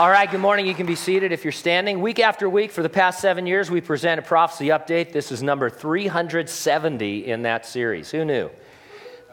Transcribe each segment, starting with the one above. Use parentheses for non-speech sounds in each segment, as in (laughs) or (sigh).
All right, good morning. You can be seated if you're standing. Week after week for the past seven years, we present a prophecy update. This is number 370 in that series. Who knew?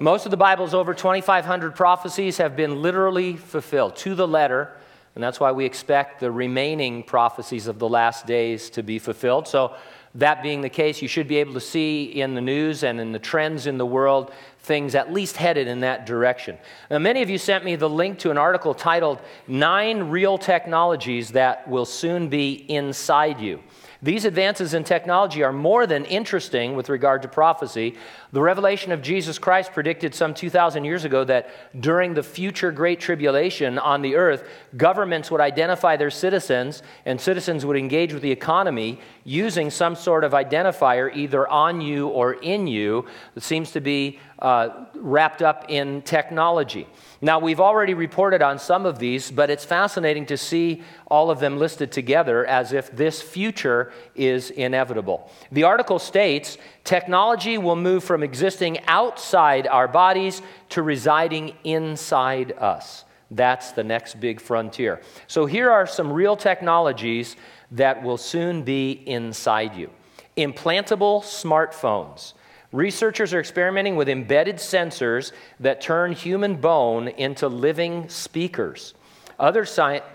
Most of the Bible's over 2,500 prophecies have been literally fulfilled to the letter, and that's why we expect the remaining prophecies of the last days to be fulfilled. So, that being the case, you should be able to see in the news and in the trends in the world things at least headed in that direction. Now, many of you sent me the link to an article titled Nine Real Technologies That Will Soon Be Inside You. These advances in technology are more than interesting with regard to prophecy. The revelation of Jesus Christ predicted some 2,000 years ago that during the future great tribulation on the earth, governments would identify their citizens and citizens would engage with the economy using some sort of identifier either on you or in you that seems to be uh, wrapped up in technology. Now, we've already reported on some of these, but it's fascinating to see all of them listed together as if this future is inevitable. The article states technology will move from existing outside our bodies to residing inside us. That's the next big frontier. So, here are some real technologies that will soon be inside you implantable smartphones. Researchers are experimenting with embedded sensors that turn human bone into living speakers. Other science,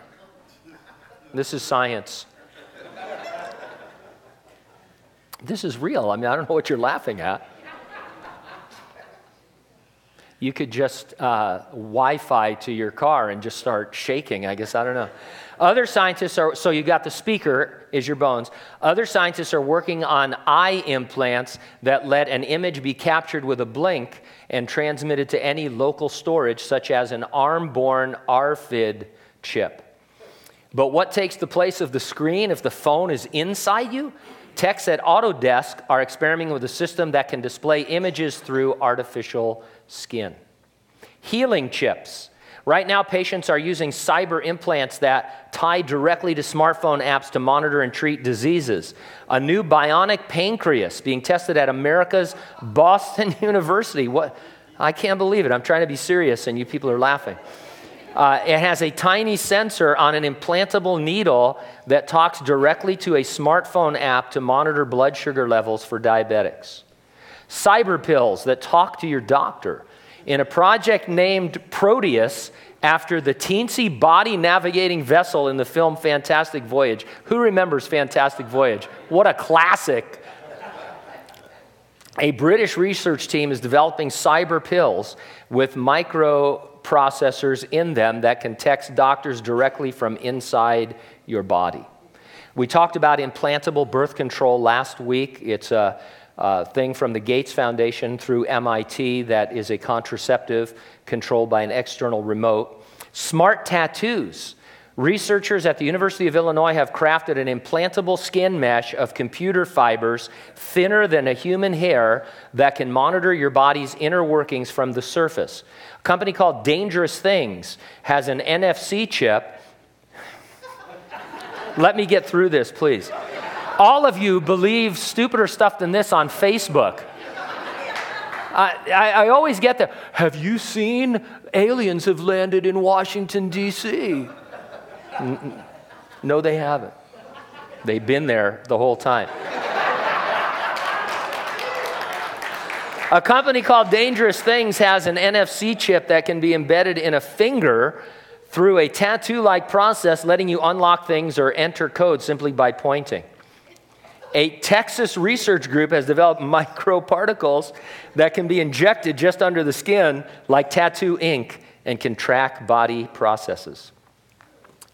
this is science. This is real. I mean, I don't know what you're laughing at. You could just uh, Wi Fi to your car and just start shaking, I guess. I don't know. Other scientists are, so you've got the speaker is your bones. Other scientists are working on eye implants that let an image be captured with a blink and transmitted to any local storage, such as an arm borne RFID chip. But what takes the place of the screen if the phone is inside you? Techs at Autodesk are experimenting with a system that can display images through artificial skin. Healing chips Right now, patients are using cyber implants that tie directly to smartphone apps to monitor and treat diseases. A new bionic pancreas being tested at America's Boston (laughs) University. What? I can't believe it. I'm trying to be serious, and you people are laughing. Uh, it has a tiny sensor on an implantable needle that talks directly to a smartphone app to monitor blood sugar levels for diabetics. Cyber pills that talk to your doctor in a project named Proteus after the teensy body navigating vessel in the film Fantastic Voyage. Who remembers Fantastic Voyage? What a classic. A British research team is developing cyber pills with microprocessors in them that can text doctors directly from inside your body. We talked about implantable birth control last week. It's a uh, thing from the Gates Foundation through MIT that is a contraceptive controlled by an external remote. Smart tattoos. Researchers at the University of Illinois have crafted an implantable skin mesh of computer fibers thinner than a human hair that can monitor your body's inner workings from the surface. A company called Dangerous Things has an NFC chip. Let me get through this, please all of you believe stupider stuff than this on Facebook. I, I, I, always get the, have you seen aliens have landed in Washington, D.C.? No, they haven't. They've been there the whole time. a company called Dangerous Things has an NFC chip that can be embedded in a finger through a tattoo like process, letting you unlock things or enter code simply by pointing. A Texas research group has developed (laughs) microparticles that can be injected just under the skin, like tattoo ink, and can track body processes.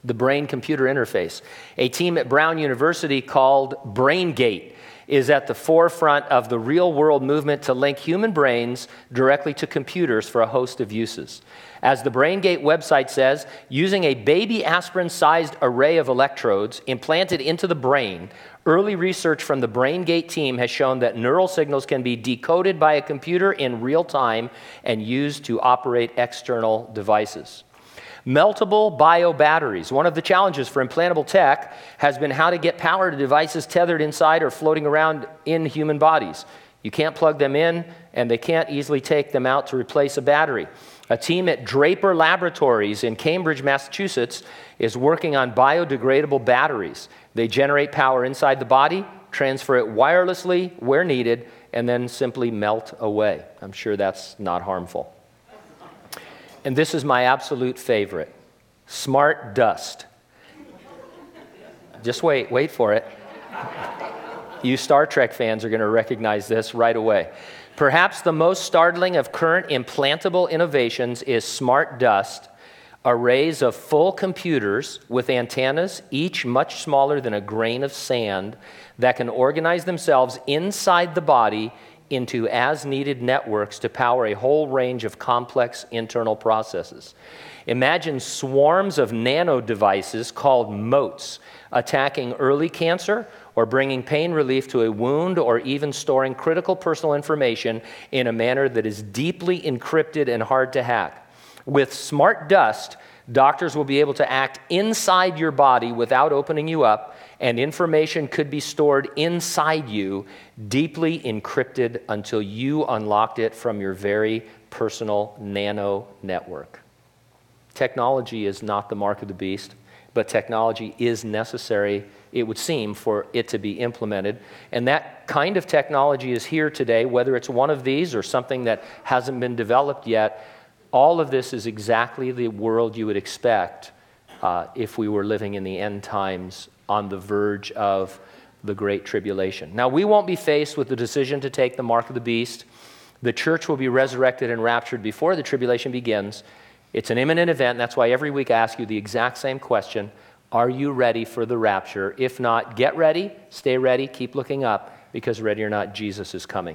The brain computer interface. A team at Brown University called BrainGate is at the forefront of the real world movement to link human brains directly to computers for a host of uses. As the BrainGate website says, using a baby aspirin sized array of electrodes implanted into the brain, early research from the BrainGate team has shown that neural signals can be decoded by a computer in real time and used to operate external devices. Meltable bio batteries. One of the challenges for implantable tech has been how to get power to devices tethered inside or floating around in human bodies. You can't plug them in, and they can't easily take them out to replace a battery. A team at Draper Laboratories in Cambridge, Massachusetts, is working on biodegradable batteries. They generate power inside the body, transfer it wirelessly where needed, and then simply melt away. I'm sure that's not harmful. And this is my absolute favorite smart dust. Just wait, wait for it. You Star Trek fans are going to recognize this right away. Perhaps the most startling of current implantable innovations is smart dust, arrays of full computers with antennas, each much smaller than a grain of sand, that can organize themselves inside the body into as needed networks to power a whole range of complex internal processes. Imagine swarms of nano devices called motes attacking early cancer or bringing pain relief to a wound or even storing critical personal information in a manner that is deeply encrypted and hard to hack. With smart dust, doctors will be able to act inside your body without opening you up, and information could be stored inside you, deeply encrypted until you unlocked it from your very personal nano network. Technology is not the mark of the beast, but technology is necessary, it would seem, for it to be implemented. And that kind of technology is here today, whether it's one of these or something that hasn't been developed yet. All of this is exactly the world you would expect uh, if we were living in the end times on the verge of the Great Tribulation. Now, we won't be faced with the decision to take the mark of the beast. The church will be resurrected and raptured before the tribulation begins. It's an imminent event. That's why every week I ask you the exact same question Are you ready for the rapture? If not, get ready, stay ready, keep looking up, because ready or not, Jesus is coming.